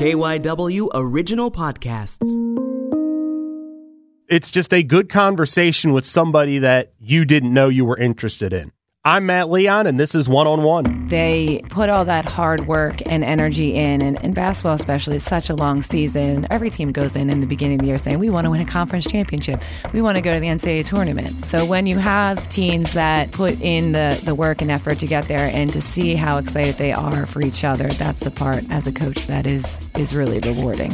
KYW Original Podcasts. It's just a good conversation with somebody that you didn't know you were interested in. I'm Matt Leon, and this is One on One. They put all that hard work and energy in, and, and basketball, especially, is such a long season. Every team goes in in the beginning of the year saying, We want to win a conference championship. We want to go to the NCAA tournament. So when you have teams that put in the, the work and effort to get there and to see how excited they are for each other, that's the part as a coach that is, is really rewarding.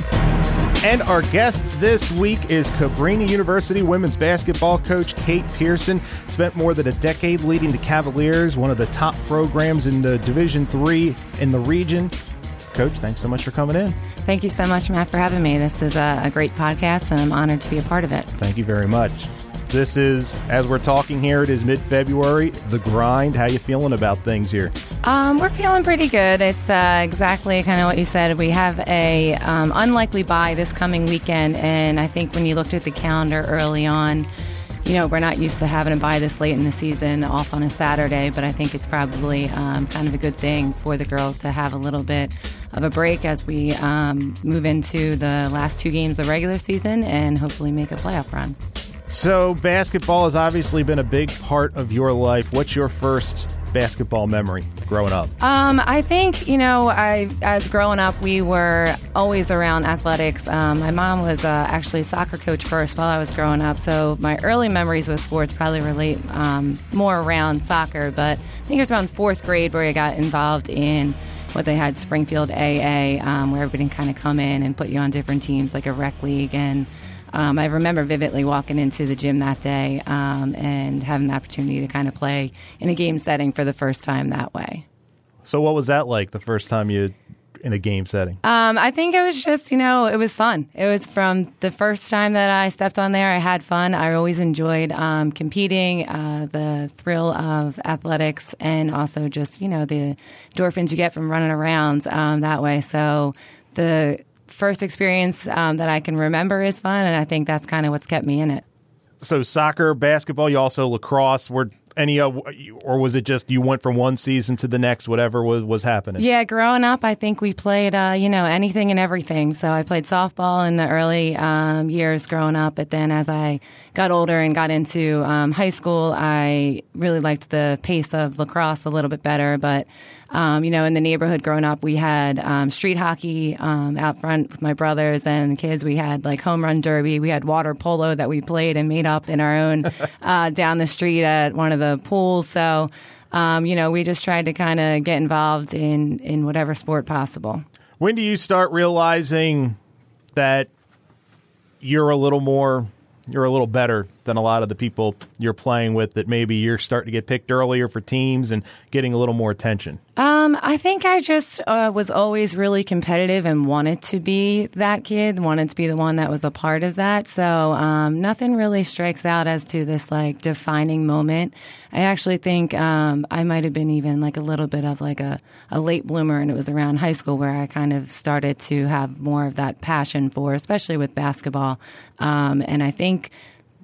And our guest this week is Cabrini University women's basketball coach Kate Pearson. Spent more than a decade leading the Cavaliers, one of the top programs in the Division Three in the region. Coach, thanks so much for coming in. Thank you so much, Matt, for having me. This is a, a great podcast, and I'm honored to be a part of it. Thank you very much. This is, as we're talking here, it is mid-February. The grind. How you feeling about things here? Um, we're feeling pretty good. It's uh, exactly kind of what you said. We have a um, unlikely bye this coming weekend, and I think when you looked at the calendar early on, you know, we're not used to having a bye this late in the season off on a Saturday, but I think it's probably um, kind of a good thing for the girls to have a little bit of a break as we um, move into the last two games of regular season and hopefully make a playoff run. So, basketball has obviously been a big part of your life. What's your first basketball memory growing up? Um, I think you know, I as growing up, we were always around athletics. Um, my mom was uh, actually soccer coach first while I was growing up, so my early memories with sports probably relate um, more around soccer. But I think it was around fourth grade where I got involved in what they had Springfield AA, um, where everybody can kind of come in and put you on different teams, like a rec league and. Um, I remember vividly walking into the gym that day um, and having the opportunity to kind of play in a game setting for the first time that way. So, what was that like the first time you in a game setting? Um, I think it was just, you know, it was fun. It was from the first time that I stepped on there, I had fun. I always enjoyed um, competing, uh, the thrill of athletics, and also just, you know, the endorphins you get from running around um, that way. So, the first experience um, that I can remember is fun, and I think that's kind of what's kept me in it. So soccer, basketball, you also lacrosse. Were any uh, or was it just you went from one season to the next, whatever was was happening? Yeah, growing up, I think we played uh, you know anything and everything. So I played softball in the early um, years growing up, but then as I got older and got into um, high school, I really liked the pace of lacrosse a little bit better, but um, you know, in the neighborhood growing up, we had um, street hockey um, out front with my brothers and kids. We had like home run derby. We had water polo that we played and made up in our own uh, down the street at one of the pools. So, um, you know, we just tried to kind of get involved in in whatever sport possible. When do you start realizing that you're a little more you're a little better than a lot of the people you're playing with that maybe you're starting to get picked earlier for teams and getting a little more attention? Um, I think I just uh, was always really competitive and wanted to be that kid, wanted to be the one that was a part of that. So um, nothing really strikes out as to this like defining moment. I actually think um, I might have been even like a little bit of like a, a late bloomer, and it was around high school where I kind of started to have more of that passion for, especially with basketball. Um, and I think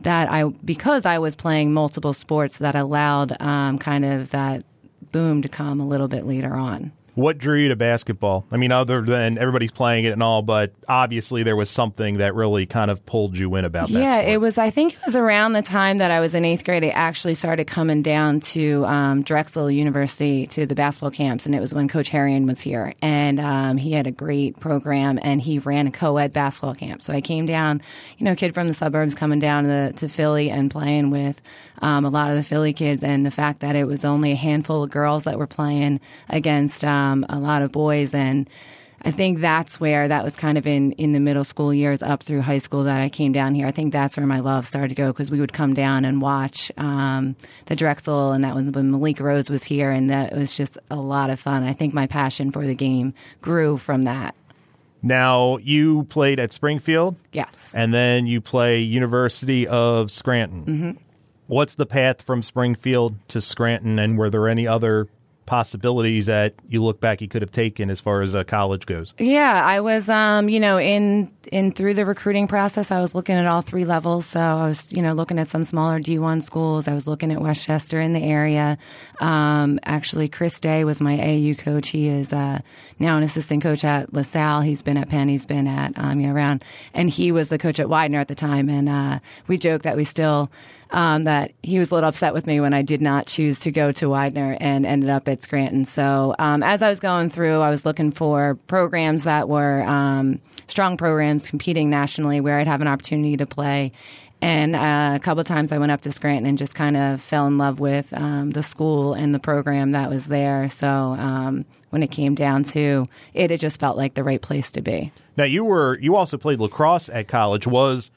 that I because I was playing multiple sports that allowed um, kind of that boom to come a little bit later on. What drew you to basketball? I mean, other than everybody's playing it and all, but obviously there was something that really kind of pulled you in about that. Yeah, sport. it was. I think it was around the time that I was in eighth grade. I actually started coming down to um, Drexel University to the basketball camps, and it was when Coach Herrion was here, and um, he had a great program, and he ran a co-ed basketball camp. So I came down, you know, kid from the suburbs coming down to, to Philly and playing with um, a lot of the Philly kids, and the fact that it was only a handful of girls that were playing against um, a lot of boys, and I think that's where that was kind of in in the middle school years up through high school that I came down here. I think that's where my love started to go because we would come down and watch um, the Drexel, and that was when Malik Rose was here, and that was just a lot of fun. I think my passion for the game grew from that. Now you played at Springfield, Yes. and then you play University of Scranton. Mm-hmm. What's the path from Springfield to Scranton, and were there any other possibilities that you look back you could have taken as far as uh, college goes? Yeah, I was, um, you know, in in through the recruiting process, I was looking at all three levels. So I was, you know, looking at some smaller D1 schools. I was looking at West Chester in the area. Um, actually, Chris Day was my AU coach. He is uh, now an assistant coach at LaSalle. He's been at Penn. He's been at um, you know, around, and he was the coach at Widener at the time. And uh, we joke that we still um, that he was a little upset with me when I did not choose to go to Widener and ended up at Scranton. So um, as I was going through, I was looking for programs that were um, strong programs competing nationally where I'd have an opportunity to play. And uh, a couple times I went up to Scranton and just kind of fell in love with um, the school and the program that was there. So um, when it came down to it, it just felt like the right place to be. Now you were you also played lacrosse at college. Was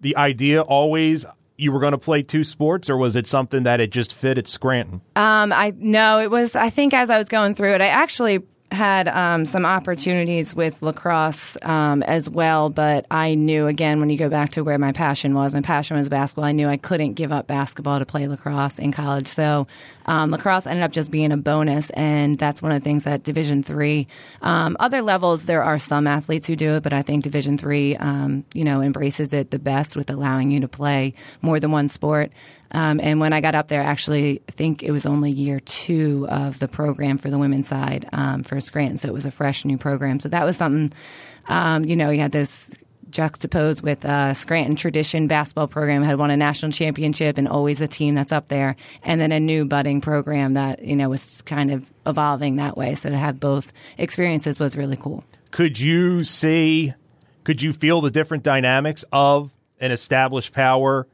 the idea always you were going to play two sports, or was it something that it just fit at Scranton? Um, I no, it was. I think as I was going through it, I actually had um, some opportunities with lacrosse um, as well, but I knew again when you go back to where my passion was, my passion was basketball. I knew I couldn't give up basketball to play lacrosse in college, so um, lacrosse ended up just being a bonus, and that's one of the things that Division three. Um, other levels, there are some athletes who do it, but I think Division three, um, you know, embraces it the best with allowing you to play more than one sport. Um, and when I got up there, actually, I think it was only year two of the program for the women's side um, for Scranton. So it was a fresh new program. So that was something, um, you know, you had this juxtaposed with uh, Scranton tradition basketball program had won a national championship and always a team that's up there, and then a new budding program that you know was kind of evolving that way. So to have both experiences was really cool. Could you see? Could you feel the different dynamics of an established power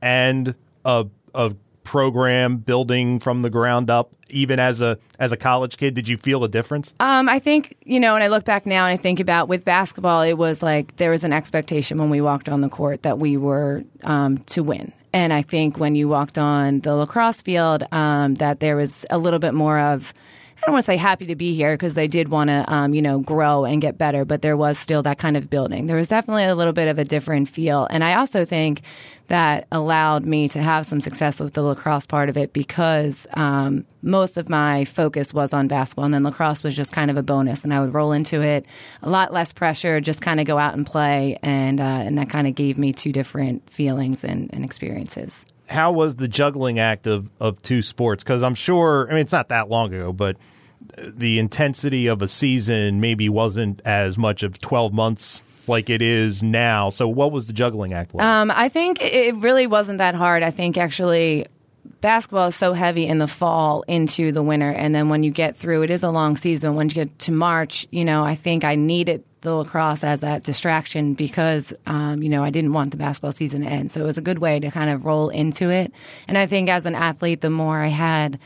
and a a program building from the ground up even as a as a college kid? Did you feel a difference? Um, i think you know and i look back now and i think about with basketball it was like there was an expectation when we walked on the court that we were um, to win. And i think when you walked on the lacrosse field um, that there was a little bit more of I don't want to say happy to be here because they did want to, um, you know, grow and get better, but there was still that kind of building. There was definitely a little bit of a different feel. And I also think that allowed me to have some success with the lacrosse part of it because um, most of my focus was on basketball, and then lacrosse was just kind of a bonus. And I would roll into it a lot less pressure, just kind of go out and play, and uh, and that kind of gave me two different feelings and, and experiences how was the juggling act of, of two sports? Because I'm sure, I mean, it's not that long ago, but the intensity of a season maybe wasn't as much of 12 months like it is now. So, what was the juggling act like? Um, I think it really wasn't that hard. I think actually basketball is so heavy in the fall into the winter, and then when you get through, it is a long season. When you get to March, you know, I think I needed the lacrosse as that distraction because um, you know I didn't want the basketball season to end. So it was a good way to kind of roll into it. And I think as an athlete, the more I had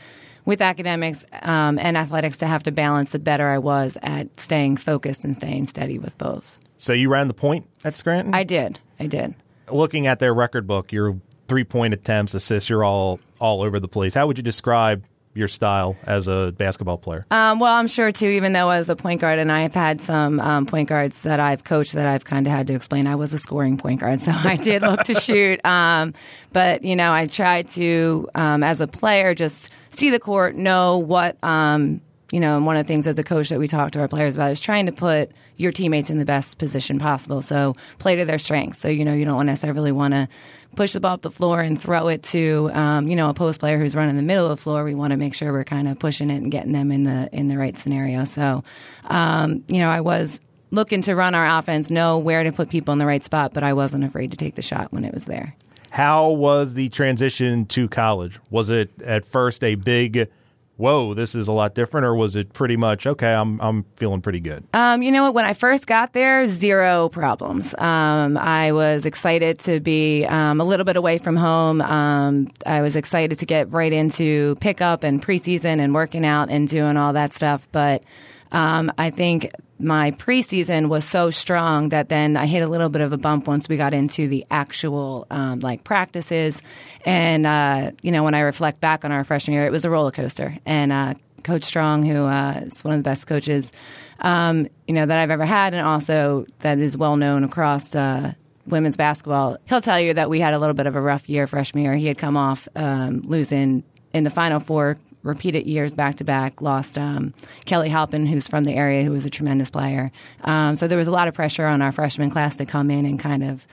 with academics um, and athletics to have to balance, the better I was at staying focused and staying steady with both. So you ran the point at Scranton? I did. I did. Looking at their record book, your three point attempts, assists, you're all all over the place. How would you describe your style as a basketball player? Um, well, I'm sure too. Even though I was a point guard, and I've had some um, point guards that I've coached that I've kind of had to explain. I was a scoring point guard, so I did look to shoot. Um, but you know, I tried to, um, as a player, just see the court, know what um, you know, and one of the things as a coach that we talk to our players about is trying to put your teammates in the best position possible. So play to their strengths. So you know, you don't necessarily want to push the ball up the floor and throw it to um, you know a post player who's running in the middle of the floor. We want to make sure we're kind of pushing it and getting them in the in the right scenario. So um, you know, I was looking to run our offense, know where to put people in the right spot, but I wasn't afraid to take the shot when it was there. How was the transition to college? Was it at first a big whoa, this is a lot different, or was it pretty much okay? I'm I'm feeling pretty good. Um, you know what? When I first got there, zero problems. Um, I was excited to be um, a little bit away from home. Um, I was excited to get right into pickup and preseason and working out and doing all that stuff, but. Um, I think my preseason was so strong that then I hit a little bit of a bump once we got into the actual um, like practices. And uh, you know, when I reflect back on our freshman year, it was a roller coaster. And uh, Coach Strong, who uh, is one of the best coaches, um, you know, that I've ever had, and also that is well known across. Uh, women's basketball, he'll tell you that we had a little bit of a rough year freshman year. He had come off um, losing in the Final Four repeated years back to back. Lost um, Kelly Halpin, who's from the area, who was a tremendous player. Um, so there was a lot of pressure on our freshman class to come in and kind of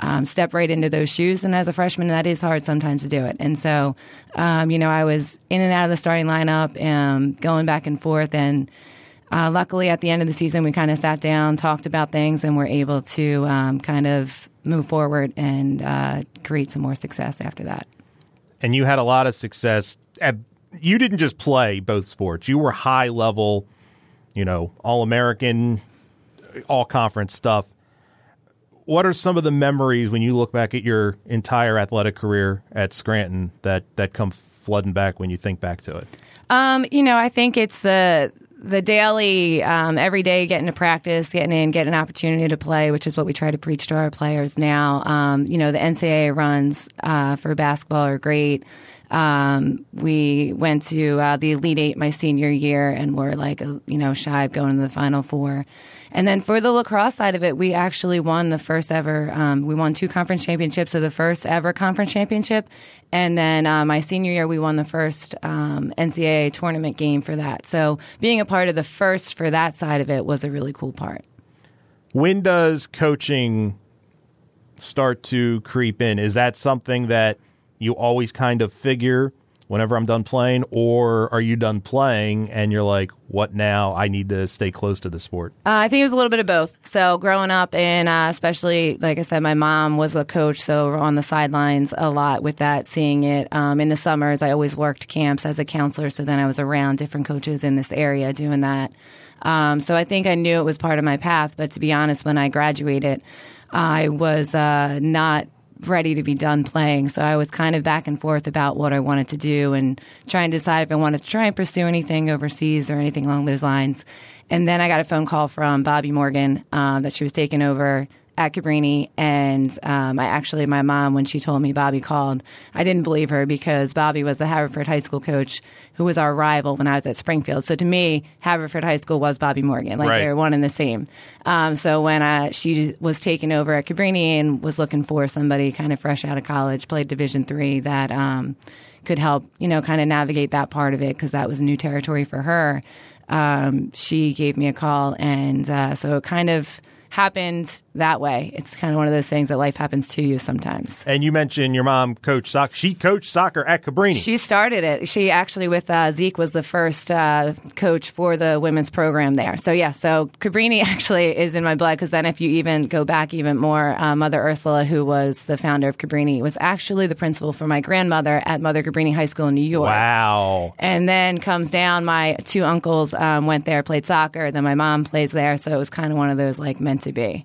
um, step right into those shoes. And as a freshman, that is hard sometimes to do it. And so, um, you know, I was in and out of the starting lineup and going back and forth. And uh, luckily, at the end of the season, we kind of sat down, talked about things, and were able to um, kind of move forward and uh, create some more success after that. And you had a lot of success. At, you didn't just play both sports, you were high level, you know, all American, all conference stuff what are some of the memories when you look back at your entire athletic career at Scranton that that come flooding back when you think back to it? Um, you know, I think it's the the daily, um, every day getting to practice, getting in, getting an opportunity to play, which is what we try to preach to our players now. Um, you know, the NCAA runs uh, for basketball are great. Um, we went to uh, the Elite Eight my senior year and were like, you know, shy of going to the Final Four. And then for the lacrosse side of it, we actually won the first ever. Um, we won two conference championships, so the first ever conference championship. And then uh, my senior year, we won the first um, NCAA tournament game for that. So being a part of the first for that side of it was a really cool part. When does coaching start to creep in? Is that something that you always kind of figure whenever I'm done playing, or are you done playing and you're like, what now? I need to stay close to the sport. Uh, I think it was a little bit of both. So growing up, and uh, especially like I said, my mom was a coach, so on the sidelines a lot with that, seeing it um, in the summers. I always worked camps as a counselor, so then I was around different coaches in this area doing that. Um, so I think I knew it was part of my path. But to be honest, when I graduated, I was uh, not ready to be done playing. So I was kind of back and forth about what I wanted to do and trying to decide if I wanted to try and pursue anything overseas or anything along those lines. And then I got a phone call from Bobby Morgan um, that she was taking over at Cabrini, and um, I actually, my mom, when she told me Bobby called, I didn't believe her because Bobby was the Haverford High School coach who was our rival when I was at Springfield. So to me, Haverford High School was Bobby Morgan, like right. they were one and the same. Um, so when uh, she was taking over at Cabrini and was looking for somebody kind of fresh out of college, played Division three, that um, could help, you know, kind of navigate that part of it because that was new territory for her. Um, she gave me a call, and uh, so it kind of happened that way. It's kind of one of those things that life happens to you sometimes. And you mentioned your mom coached soccer. She coached soccer at Cabrini. She started it. She actually, with uh, Dzik, was the first uh, coach for the women's program there. So yeah, so Cabrini actually is in my blood because then if you even go back even more, uh, Mother Ursula, who was the founder of Cabrini, was actually the principal for my grandmother at Mother Cabrini High School in New York. Wow. And then comes down, my two uncles um, went there, played soccer. Then my mom plays there, so it was kind of one of those like meant to be.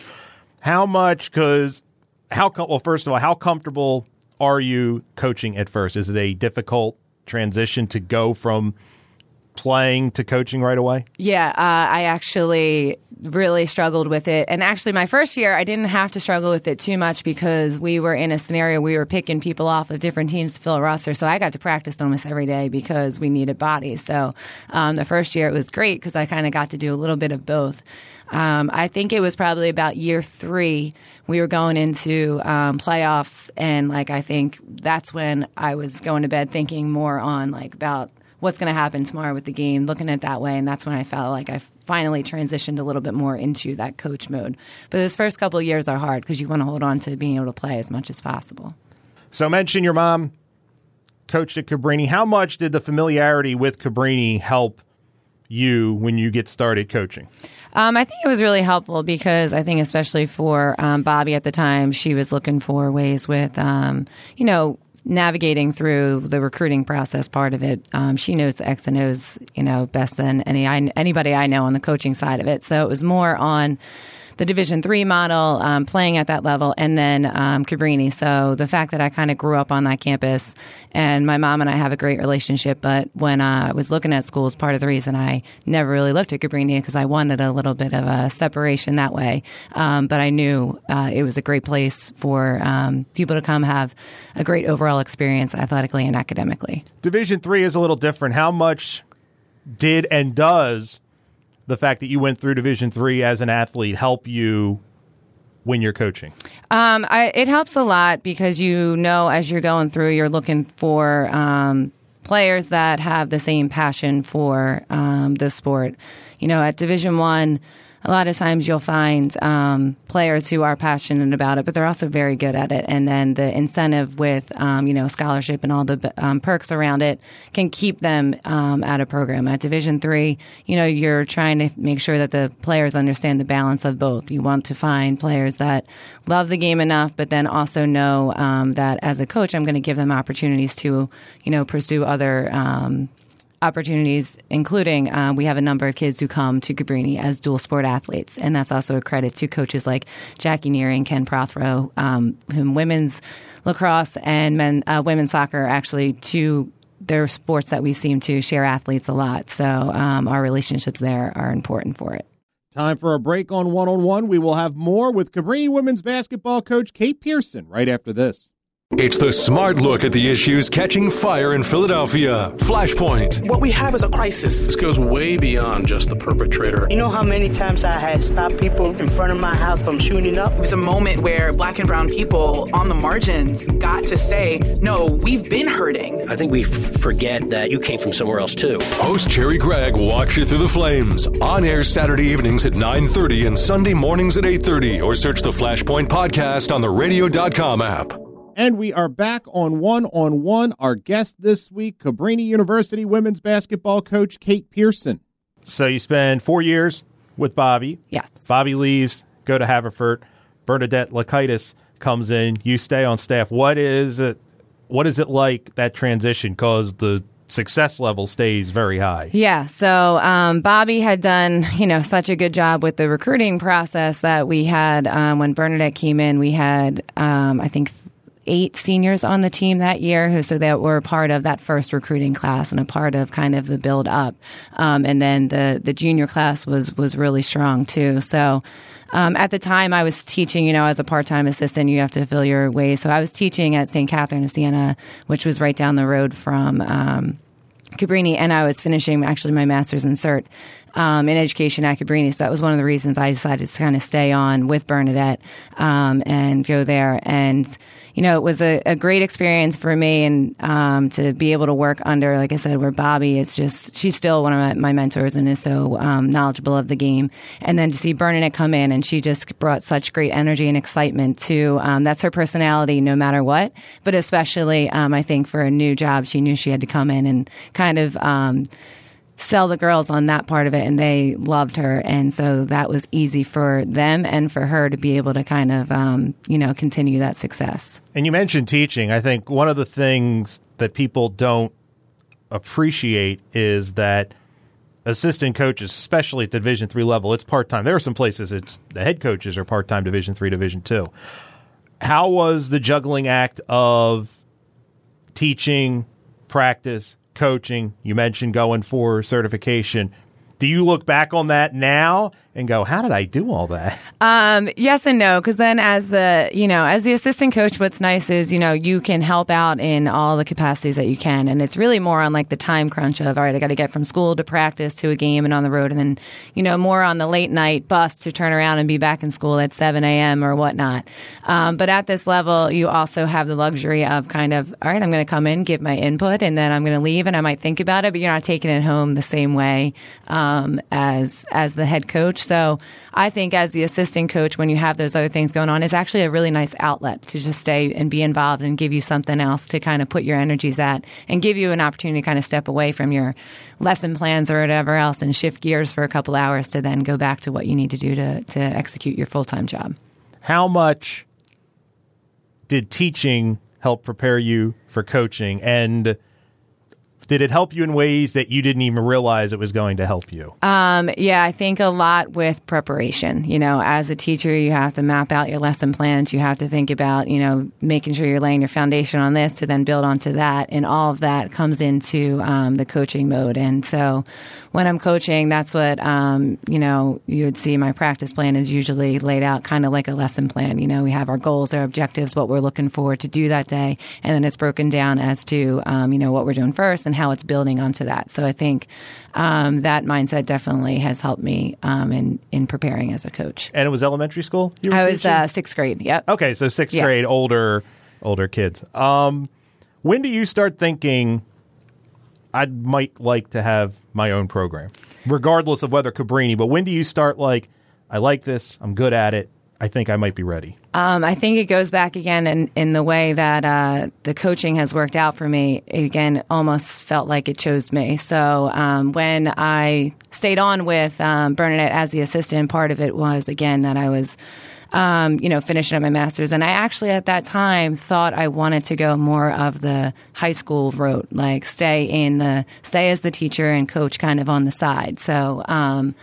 how much? Because how? Well, first of all, how comfortable are you coaching at first? Is it a difficult transition to go from playing to coaching right away? Yeah, uh, I actually really struggled with it. And actually, my first year, I didn't have to struggle with it too much because we were in a scenario we were picking people off of different teams to fill a roster. So I got to practice almost every day because we needed bodies. So um, the first year, it was great because I kind of got to do a little bit of both. Um, I think it was probably about year three. We were going into um, playoffs, and like I think that's when I was going to bed thinking more on like about what's going to happen tomorrow with the game, looking at it that way, and that's when I felt like I finally transitioned a little bit more into that coach mode. But those first couple of years are hard because you want to hold on to being able to play as much as possible. So, mention your mom coached at Cabrini. How much did the familiarity with Cabrini help you when you get started coaching? Um, I think it was really helpful because I think, especially for um, Bobby at the time, she was looking for ways with, um, you know, navigating through the recruiting process part of it. Um, she knows the X and O's, you know, best than any anybody I know on the coaching side of it. So it was more on the Division three model, um, playing at that level, and then um, Cabrini. So the fact that I kind of grew up on that campus, and my mom and I have a great relationship. But when I was looking at schools, part of the reason I never really looked at Cabrini because I wanted a little bit of a separation that way. Um, but I knew uh, it was a great place for um, people to come have a great overall experience athletically and academically. Division three is a little different. How much did and does the fact that you went through Division three as an athlete help you when you're coaching? Um, I, it helps a lot because you know as you're going through, you're looking for um, players that have the same passion for um, the sport. You know, at Division One a lot of times you'll find um, players who are passionate about it, but they're also very good at it. And then the incentive with, um, you know, scholarship and all the um, perks around it can keep them um, at a program. At Division three, you know, you're trying to make sure that the players understand the balance of both. You want to find players that love the game enough, but then also know um, that as a coach, I'm going to give them opportunities to, you know, pursue other um, opportunities, including uh, we have a number of kids who come to Cabrini as dual sport athletes, and that's also a credit to coaches like Jackie Neary, and Ken Prothro, um, whom women's lacrosse and men uh, women's soccer are actually two. They're sports that we seem to share athletes a lot, so um, our relationships there are important for it. Time for a break on one on one. We will have more with Cabrini women's basketball coach Kate Pearson right after this. It's the smart look at the issues catching fire in Philadelphia. Flashpoint. What we have is a crisis. This goes way beyond just the perpetrator. You know how many times I had stopped people in front of my house from shooting up? It was a moment where black and brown people on the margins got to say, no, we've been hurting. I think we f- forget that you came from somewhere else too. Host Cherri Gregg walks you through the flames. On air Saturday evenings at 9.30 and Sunday mornings at 8.30 or search the Flashpoint podcast on the radio.com app. And we are back on one on one. Our guest this week, Cabrini University women's basketball coach Kate Pearson. So you spend four years with Bobby. Yes. Bobby leaves, go to Haverford. Bernadette Lakaitis comes in. You stay on staff. What is it? What is it like that transition? Because the success level stays very high. Yeah. So um, Bobby had done, you know, such a good job with the recruiting process that we had um, when Bernadette came in. We had, um, I think, eight seniors on the team that year who so that were part of that first recruiting class and a part of kind of the build up. Um, and then the the junior class was was really strong too. So. Um, at the time, I was teaching, you know, as a part time assistant, you have to fill your way. So I was teaching at St. Catherine of Siena, which was right down the road from um, Cabrini, and I was finishing actually my master's in CERT um, in education at Cabrini. So that was one of the reasons I decided to kind of stay on with Bernadette um, and go there. And you know, it was a, a great experience for me and um, to be able to work under, like I said, where Bobby is just, she's still one of my, my mentors and is so um, knowledgeable of the game. And then to see Bernadette come in and she just brought such great energy and excitement to, um, that's her personality no matter what. But especially, um, I think for a new job, she knew she had to come in and kind of, sell the girls on that part of it and they loved her. And so that was easy for them and for her to be able to kind of um, you know continue that success. And you mentioned teaching. I think one of the things that people don't appreciate is that assistant coaches especially at the division three level it's part-time. There are some places it's the head coaches are part-time division three division two. How was the juggling act of teaching practice coaching. You mentioned going for certification. Do you look back on that now and go, how did I do all that? Um, yes and no, because then as the you know as the assistant coach, what's nice is you know you can help out in all the capacities that you can, and it's really more on like the time crunch of all right, I got to get from school to practice to a game and on the road, and then you know more on the late night bus to turn around and be back in school at seven a.m. or whatnot. Um, but at this level, you also have the luxury of kind of all right, I'm going to come in, give my input, and then I'm going to leave, and I might think about it, but you're not taking it home the same way um, as as the head coach. So I think as the assistant coach, when you have those other things going on, it's actually a really nice outlet to just stay and be involved and give you something else to kind of put your energies at and give you an opportunity to kind of step away from your lesson plans or whatever else and shift gears for a couple hours to then go back to what you need to do to, to execute your full time job. How much did teaching help prepare you for coaching? And did it help you in ways that you didn't even realize it was going to help you? Um, yeah, I think a lot with preparation. You know, as a teacher, you have to map out your lesson plans. You have to think about, you know, making sure you're laying your foundation on this to then build onto that. And all of that comes into um, the coaching mode. And so when I'm coaching, that's what, um, you know, you would see my practice plan is usually laid out kind of like a lesson plan. You know, we have our goals, our objectives, what we're looking for to do that day. And then it's broken down as to, um, you know, what we're doing first and and how it's building onto that. So I think um, that mindset definitely has helped me um, in in preparing as a coach. And it was elementary school. I was uh, sixth grade. Yep. Okay, so sixth yeah. grade, older older kids. Um, when do you start thinking? I might like to have my own program, regardless of whether Cabrini. But when do you start like, I like this, I'm good at it, I think I might be ready? Um, I think it goes back again in, in the way that uh, the coaching has worked out for me. Again almost felt like it chose me. So um, when I stayed on with um, Bernadette as the assistant, part of it was again that I was. Um, you know, finishing up my master's. And I actually, at that time, thought I wanted to go more of the high school route, like stay in the, stay as the teacher and coach kind of on the side. So, um,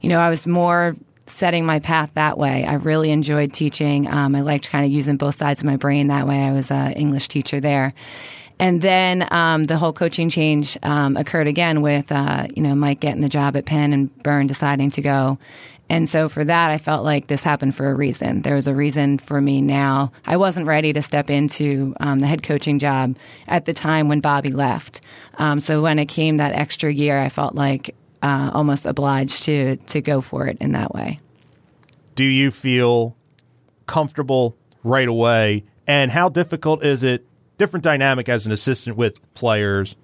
you know, I was more setting my path that way. I really enjoyed teaching. Um, I liked kind of using both sides of my brain that way. I was an English teacher there. And then um, the whole coaching change um, occurred again with, uh, you know, Mike getting the job at Penn and Byrne deciding to go. And so for that, I felt like this happened for a reason. There was a reason for me now. I wasn't ready to step into um, the head coaching job at the time when Bobby left. Um, so when it came that extra year, I felt like uh, almost obliged to to go for it in that way. Do you feel comfortable right away? And how difficult is it? Different dynamic as an assistant with players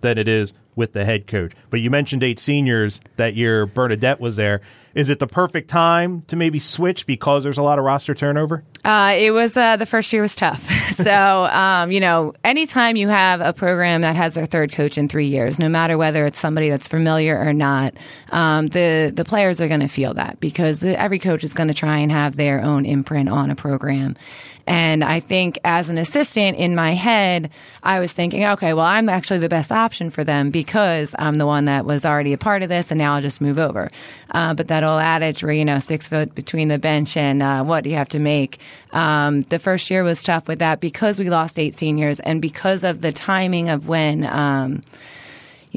than it is with the head coach. But you mentioned eight seniors that year. Bernadette was there. Is it the perfect time to maybe switch because there's a lot of roster turnover? Uh, it was uh, the first year was tough. so um, you know, anytime you have a program that has their third coach in three years, no matter whether it's somebody that's familiar or not, um, the the players are going to feel that because the, every coach is going to try and have their own imprint on a program. And I think as an assistant in my head, I was thinking, okay, well, I'm actually the best option for them because I'm the one that was already a part of this, and now I'll just move over. Uh, but that old adage where, you know, six foot between the bench and uh, what do you have to make? Um, the first year was tough with that because we lost eight seniors and because of the timing of when. Um,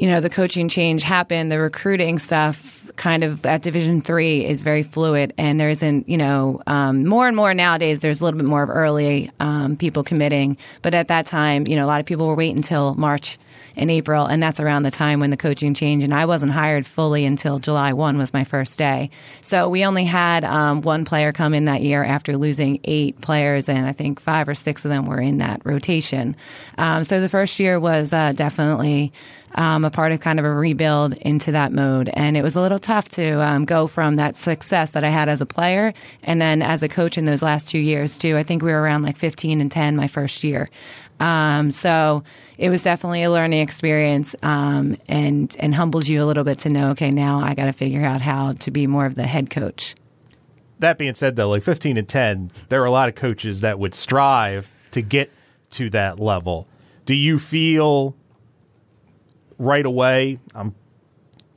you know the coaching change happened the recruiting stuff kind of at division three is very fluid and there isn't you know um, more and more nowadays there's a little bit more of early um, people committing but at that time you know a lot of people were waiting until march in April, and that's around the time when the coaching changed. And I wasn't hired fully until July 1 was my first day. So we only had um, one player come in that year after losing eight players, and I think five or six of them were in that rotation. Um, so the first year was uh, definitely um, a part of kind of a rebuild into that mode. And it was a little tough to um, go from that success that I had as a player and then as a coach in those last two years, too. I think we were around like 15 and 10 my first year. Um, so it was definitely a learning experience um, and, and humbles you a little bit to know, okay, now I got to figure out how to be more of the head coach. That being said, though, like 15 and 10, there are a lot of coaches that would strive to get to that level. Do you feel right away. I'm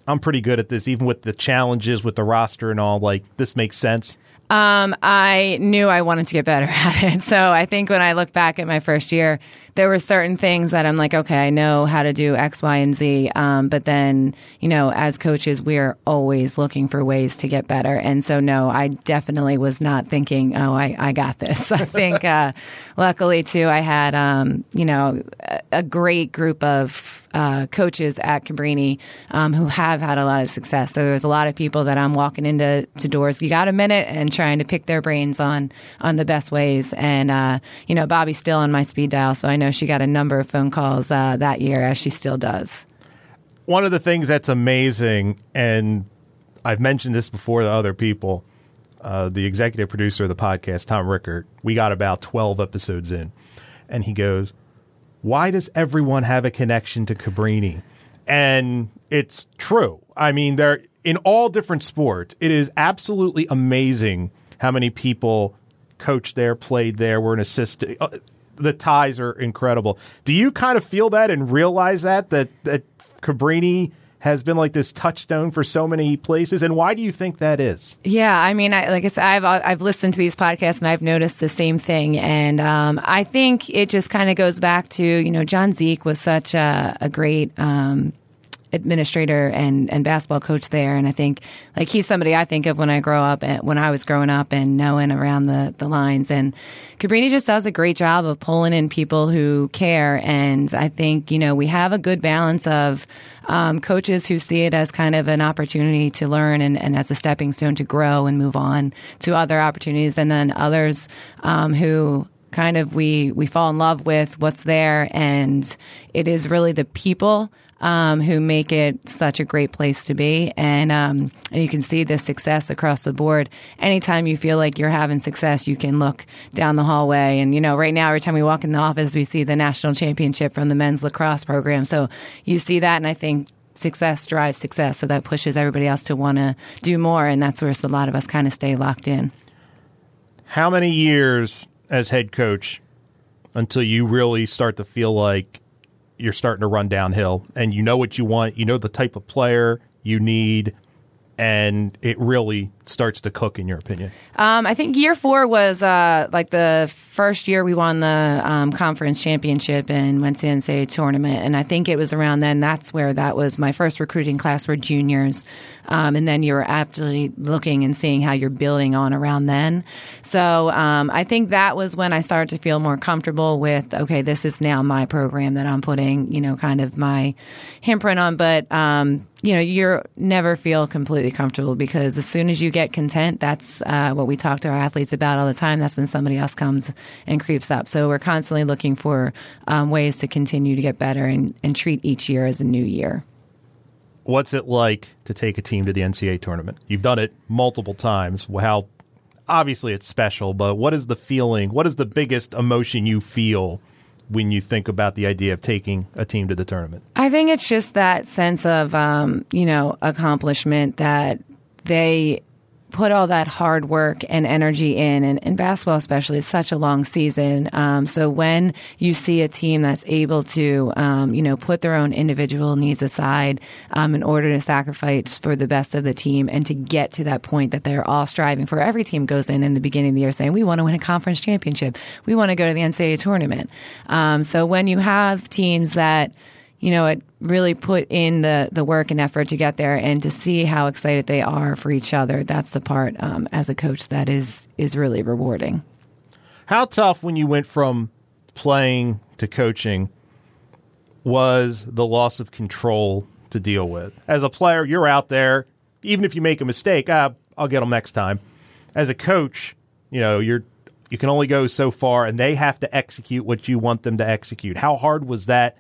I'm pretty good at this, even with the challenges with the roster and all. Like this makes sense. Um, I knew I wanted to get better at it. So I think when I look back at my first year, there were certain things that I'm like, okay, I know how to do X, Y, and Z. Um, but then, you know, as coaches, we are always looking for ways to get better. And so, no, I definitely was not thinking, oh, I, I got this. I think, uh, luckily, too, I had, um, you know, a, a great group of uh, coaches at Cabrini um, who have had a lot of success. So there's a lot of people that I'm walking into to doors. You got a minute and trying to pick their brains on on the best ways. And uh, you know, Bobby's still on my speed dial, so I know she got a number of phone calls uh, that year, as she still does. One of the things that's amazing, and I've mentioned this before to other people. Uh, the executive producer of the podcast, Tom Rickert, we got about 12 episodes in, and he goes, why does everyone have a connection to Cabrini? And it's true. I mean, they're in all different sports. It is absolutely amazing how many people coached there, played there, were an assistant. Uh, the ties are incredible. Do you kind of feel that and realize that that that Cabrini has been like this touchstone for so many places. And why do you think that is? Yeah, I mean, I, like I said, I've I've listened to these podcasts and I've noticed the same thing, and um, I think it just kind of goes back to you know John Dzik was such a, a great. Um, administrator and, and basketball coach there. And I think like he's somebody I think of when I grow up and when I was growing up and knowing around the, the lines. And Cabrini just does a great job of pulling in people who care. And I think, you know, we have a good balance of um, coaches who see it as kind of an opportunity to learn and, and, as a stepping stone to grow and move on to other opportunities. And then others um, who kind of we we fall in love with what's there and it is really the people um, who make it such a great place to be. And, um, and you can see the success across the board. Anytime you feel like you're having success, you can look down the hallway. And, you know, right now, every time we walk in the office, we see the national championship from the men's lacrosse program. So you see that, and I think success drives success. So that pushes everybody else to want to do more. And that's where a lot of us kind of stay locked in. How many years as head coach until you really start to feel like you're starting to run downhill and you know what you want, you know the type of player you need, and it really starts to cook, in your opinion? Um, I think year four was uh, like the first year we won the um, conference championship and went to the NCAA tournament. And I think it was around then that's where that was my first recruiting class were juniors. Um, and then you were actually looking and seeing how you're building on around then. So um, I think that was when I started to feel more comfortable with, okay, this is now my program that I'm putting, you know, kind of my handprint on. But, um, you know, you're never feel completely comfortable because as soon as you get content, that's uh, what we talk to our athletes about all the time. That's when somebody else comes and creeps up. So we're constantly looking for um, ways to continue to get better and, and treat each year as a new year what's it like to take a team to the NCAA tournament? You've done it multiple times. How obviously it's special, but what is the feeling? What is the biggest emotion you feel when you think about the idea of taking a team to the tournament? I think it's just that sense of um, you know accomplishment that they put all that hard work and energy in, and, in basketball especially, is such a long season. Um, so when you see a team that's able to, um, you know, put their own individual needs aside um, in order to sacrifice for the best of the team and to get to that point that they're all striving for, every team goes in in the beginning of the year saying, we want to win a conference championship. We want to go to the NCAA tournament. Um, so when you have teams that, you know, it really put in the, the work and effort to get there and to see how excited they are for each other. That's the part um, as a coach that is is really rewarding. How tough when you went from playing to coaching was the loss of control to deal with? As a player, you're out there. Even if you make a mistake, ah, I'll get them next time. As a coach, you know you're you can only go so far, and they have to execute what you want them to execute. How hard was that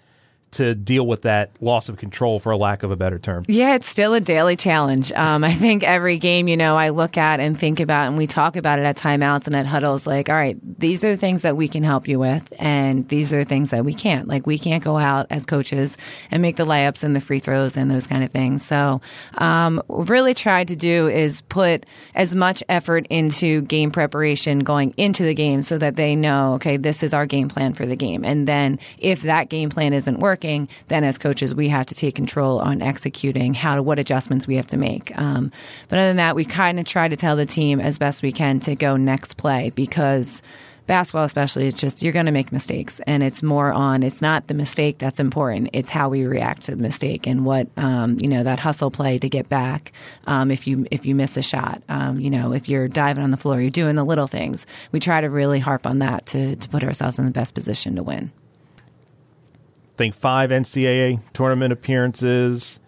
to deal with that loss of control, for a lack of a better term? Yeah, it's still a daily challenge. Um, I think every game, you know, I look at and think about, and we talk about it at timeouts and at huddles. Like, all right, these are things that we can help you with, and these are things that we can't. Like, we can't go out as coaches and make the layups and the free throws and those kind of things. So, um, really tried to do is put as much effort into game preparation going into the game, so that they know, okay, this is our game plan for the game, and then if that game plan isn't working working, then as coaches, we have to take control on executing how to what adjustments we have to make. Um, but other than that, we kind of try to tell the team as best we can to go next play because basketball especially it's just you're going to make mistakes and it's more on it's not the mistake that's important it's how we react to the mistake and what um, you know that hustle play to get back um, if you if you miss a shot. Um, you know if you're diving on the floor you're doing the little things. We try to really harp on that to, to put ourselves in the best position to win think five NCAA tournament appearances,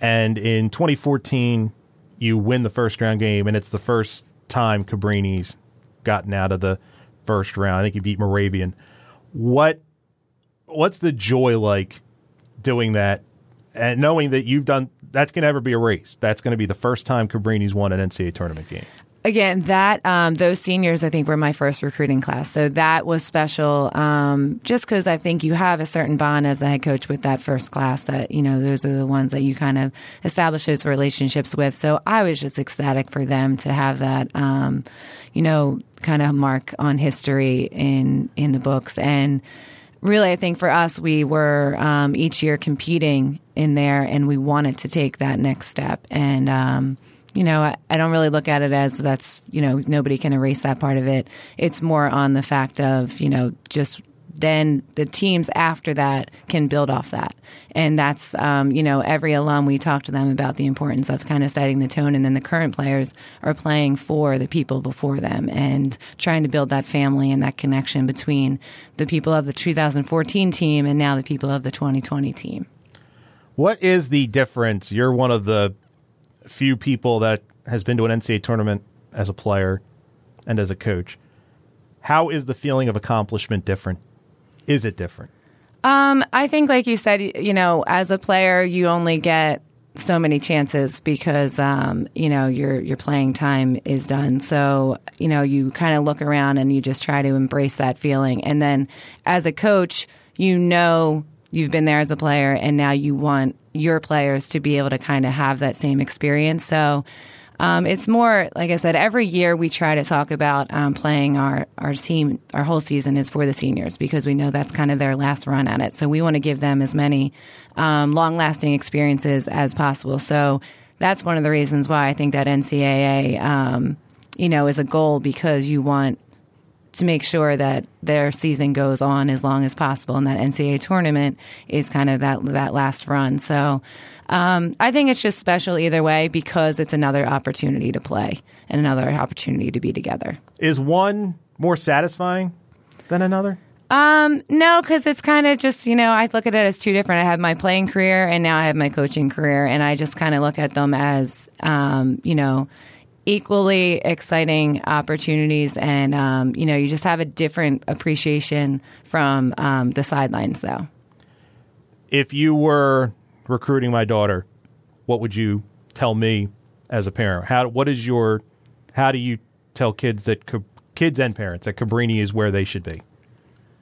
and in 2014 you win the first round game, and it's the first time Cabrini's gotten out of the first round. I think you beat Moravian. What what's the joy like doing that, and knowing that you've done that's going to be erased? That's going to be the first time Cabrini's won an NCAA tournament game again, that um, those seniors I think were my first recruiting class, so that was special. Um, just because I think you have a certain bond as the head coach with that first class. That you know those are the ones that you kind of establish those relationships with. So I was just ecstatic for them to have that, um, you know, kind of mark on history in in the books and. Really, I think for us, we were um, each year competing in there, and we wanted to take that next step. And um, you know, I, I, don't really look at it as that's, you know, nobody can erase that part of it. It's more on the fact of, you know, just then the teams after that can build off that. And that's, um, you know, every alum, we talk to them about the importance of kind of setting the tone. And then the current players are playing for the people before them and trying to build that family and that connection between the people of the 2014 team and now the people of the 2020 team. What is the difference? You're one of the few people that has been to an NCAA tournament as a player and as a coach. How is the feeling of accomplishment different? Is it different? Um, I think, like you said, you know, as a player, you only get so many chances because um, you know your your playing time is done. So you know you kind of look around and you just try to embrace that feeling. And then as a coach, you know you've been there as a player, and now you want your players to be able to kind of have that same experience. So. Um, it's more like I said. Every year we try to talk about um, playing our our team. Our whole season is for the seniors because we know that's kind of their last run at it. So we want to give them as many um, long lasting experiences as possible. So that's one of the reasons why I think that NCAA, um, you know, is a goal because you want to make sure that their season goes on as long as possible, and that NCAA tournament is kind of that that last run. So. Um, I think it's just special either way because it's another opportunity to play and another opportunity to be together. Is one more satisfying than another? Um, no, because it's kind of just you know I look at it as two different. I have my playing career and now I have my coaching career, and I just kind of look at them as um, you know equally exciting opportunities, and um, you know you just have a different appreciation from um, the sidelines, though. If you were recruiting my daughter, what would you tell me as a parent? How what is your how do you tell kids that kids and parents that Cabrini is where they should be?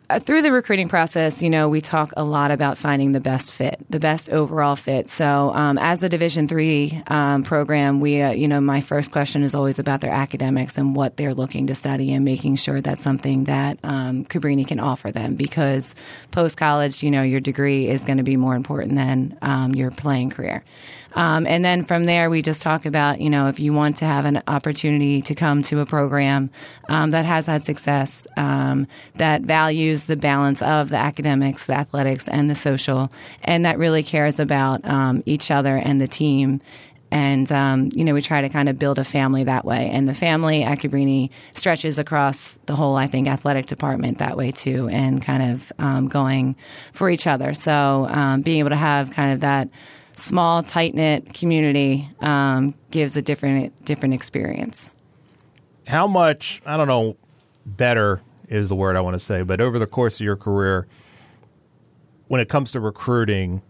Uh, through the recruiting process, you know, we talk a lot about finding the best fit, the best overall fit. So, um, as a Division three um, program, we, uh, you know, my first question is always about their academics and what they're looking to study, and making sure that's something that um, Cabrini can offer them. Because post college, you know, your degree is going to be more important than um, your playing career. Um, and then from there, we just talk about, you know, if you want to have an opportunity to come to a program um, that has had success, um, that values the balance of the academics, the athletics, and the social, and that really cares about um, each other and the team. And um, you know we try to kind of build a family that way. And the family at cabrini stretches across the whole i think athletic department that way too and kind of um, going for each other. So um, being able to have kind of that small, tight knit community um, gives a different different experience. How much I don't know. Better is the word I want to say, but over the course of your career, when it comes to recruiting,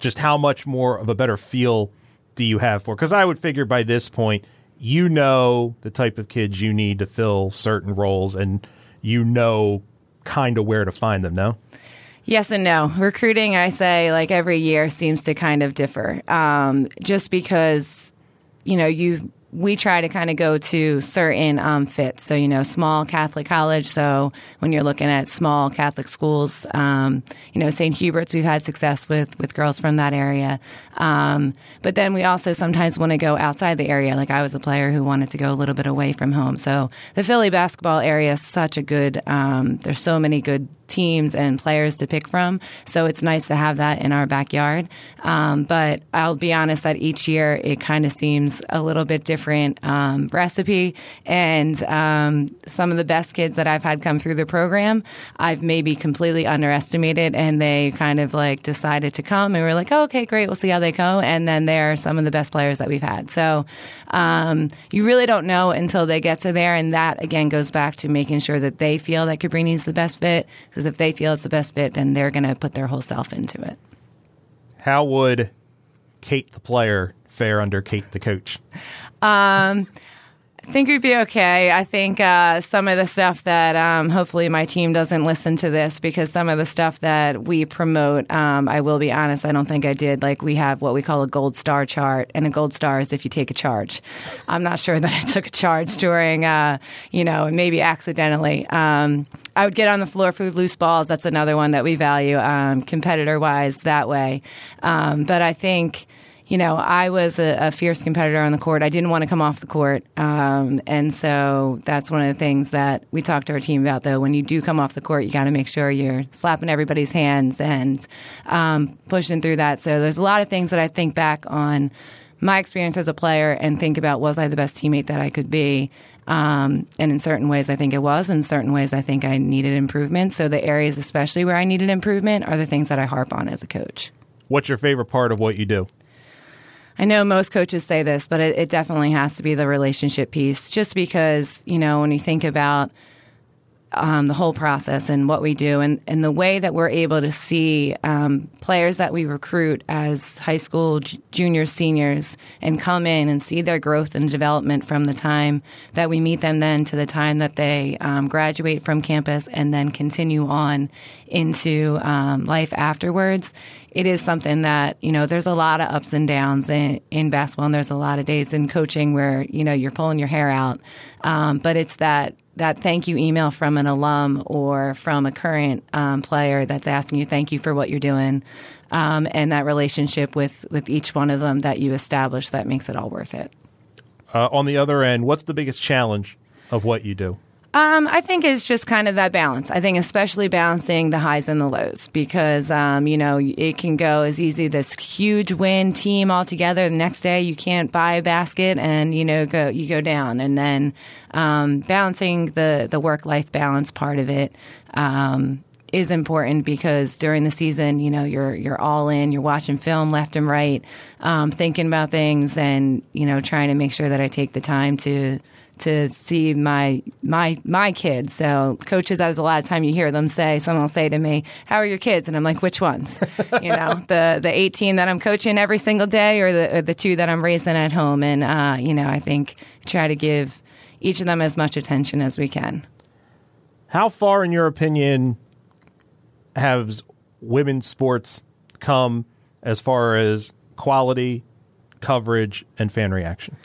just how much more of a better feel do you have for? Because I would figure by this point, you know the type of kids you need to fill certain roles, and you know kind of where to find them. No. Yes and no. Recruiting, I say, like every year seems to kind of differ. Um, just because, you know, you we try to kind of go to certain um, fits. So, you know, small Catholic college. So, when you're looking at small Catholic schools, um, you know, St. Hubert's, we've had success with with girls from that area. Um, but then we also sometimes want to go outside the area. Like I was a player who wanted to go a little bit away from home. So, the Philly basketball area is such a good. Um, there's so many good teams and players to pick from. So it's nice to have that in our backyard. Um, but I'll be honest that each year it kind of seems a little bit different um, recipe. And um, some of the best kids that I've had come through the program, I've maybe completely underestimated, and they kind of like decided to come, and we are like, oh, okay, great, we'll see how they go. And then they're some of the best players that we've had. So um, you really don't know until they get to there, and that again goes back to making sure that they feel that Cabrini is the best fit because if they feel it's the best fit, then they're going to put their whole self into it. How would Kate the player fare under Kate the coach? Um, Think we'd be okay. I think uh, some of the stuff that um, hopefully my team doesn't listen to this because some of the stuff that we promote, um, I will be honest, I don't think I did. Like we have what we call a gold star chart, and a gold star is if you take a charge. I'm not sure that I took a charge during, uh, you know, maybe accidentally. Um, I would get on the floor for loose balls. That's another one that we value um, competitor wise that way. Um, but I think you know, I was a, a, fierce competitor on the court. I didn't want to come off the court. Um, and so that's one of the things that we talked to our team about, though. When you do come off the court, you got to make sure you're slapping everybody's hands and um, pushing through that. So there's a lot of things that I think back on my experience as a player and think about was I the best teammate that I could be? Um, and in certain ways, I think it was. In certain ways, I think I needed improvement. So the areas, especially where I needed improvement, are the things that I harp on as a coach. What's your favorite part of what you do? I know most coaches say this, but it, it, definitely has to be the relationship piece. Just because, you know, when you think about um, the whole process and what we do, and, and the way that we're able to see um, players that we recruit as high school j- juniors, seniors, and come in and see their growth and development from the time that we meet them then to the time that they um, graduate from campus and then continue on into um, life afterwards. It is something that you know. There's a lot of ups and downs in, in basketball, and there's a lot of days in coaching where you know you're pulling your hair out. Um, but it's that that thank you email from an alum or from a current um, player that's asking you thank you for what you're doing, um, and that relationship with with each one of them that you establish that makes it all worth it. Uh, on the other end, what's the biggest challenge of what you do? Um, I think it's just kind of that balance. I think especially balancing the highs and the lows because um, you know it can go as easy this huge win team all together. The next day you can't buy a basket and you know go you go down, and then um, balancing the the work life balance part of it. Um, is important because during the season, you know, you're you're all in, you're watching film left and right, um, thinking about things, and you know, trying to make sure that I take the time to to see my my my kids. So coaches, as a lot of time you hear them say, someone will say to me, "How are your kids?" And I'm like, "Which ones?" you know, the the 18 that I'm coaching every single day, or the or the two that I'm raising at home. And uh, you know, I think try to give each of them as much attention as we can. How far, in your opinion, has women's sports come as far as quality, coverage, and fan reaction?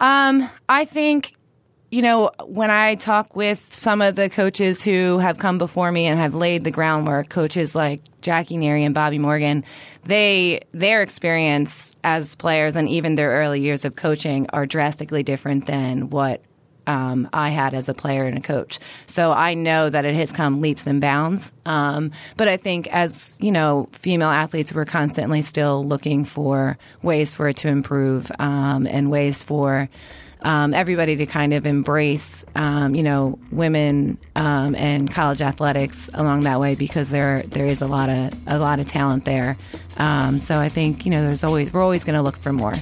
Um, I think you know, when I talk with some of the coaches who have come before me and have laid the groundwork, coaches like Jackie Neary and Bobby Morgan, they their experience as players and even their early years of coaching are drastically different than what um, I had as a player and a coach. So I know that it has come leaps and bounds. Um, but I think as, you know, female athletes, we're constantly still looking for ways for it to improve um, and ways for um, everybody to kind of embrace, um, you know, women um, and college athletics along that way because there there is a lot of a lot of talent there. Um, so I think you know, there's always we're always going to look for more.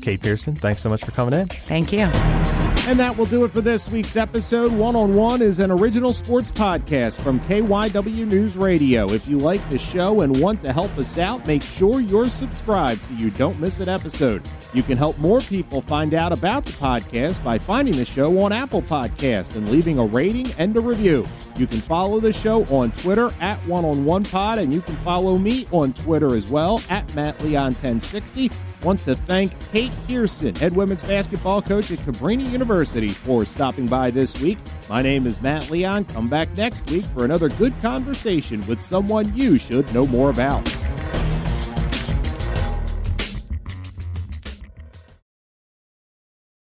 Kate Pearson, thanks so much for coming in. Thank you. And that will do it for this week's episode. One on One is an original sports podcast from KYW News Radio. If you like the show and want to help us out, make sure you're subscribed so you don't miss an episode. You can help more people find out about the podcast by finding the show on Apple Podcasts and leaving a rating and a review. You can follow the show on Twitter at One on One Pod, and you can follow me on Twitter as well at Matt Leon 1060. Want to thank Kate Pearson, head women's basketball coach at Cabrini University, for stopping by this week. My name is Matt Leon. Come back next week for another good conversation with someone you should know more about.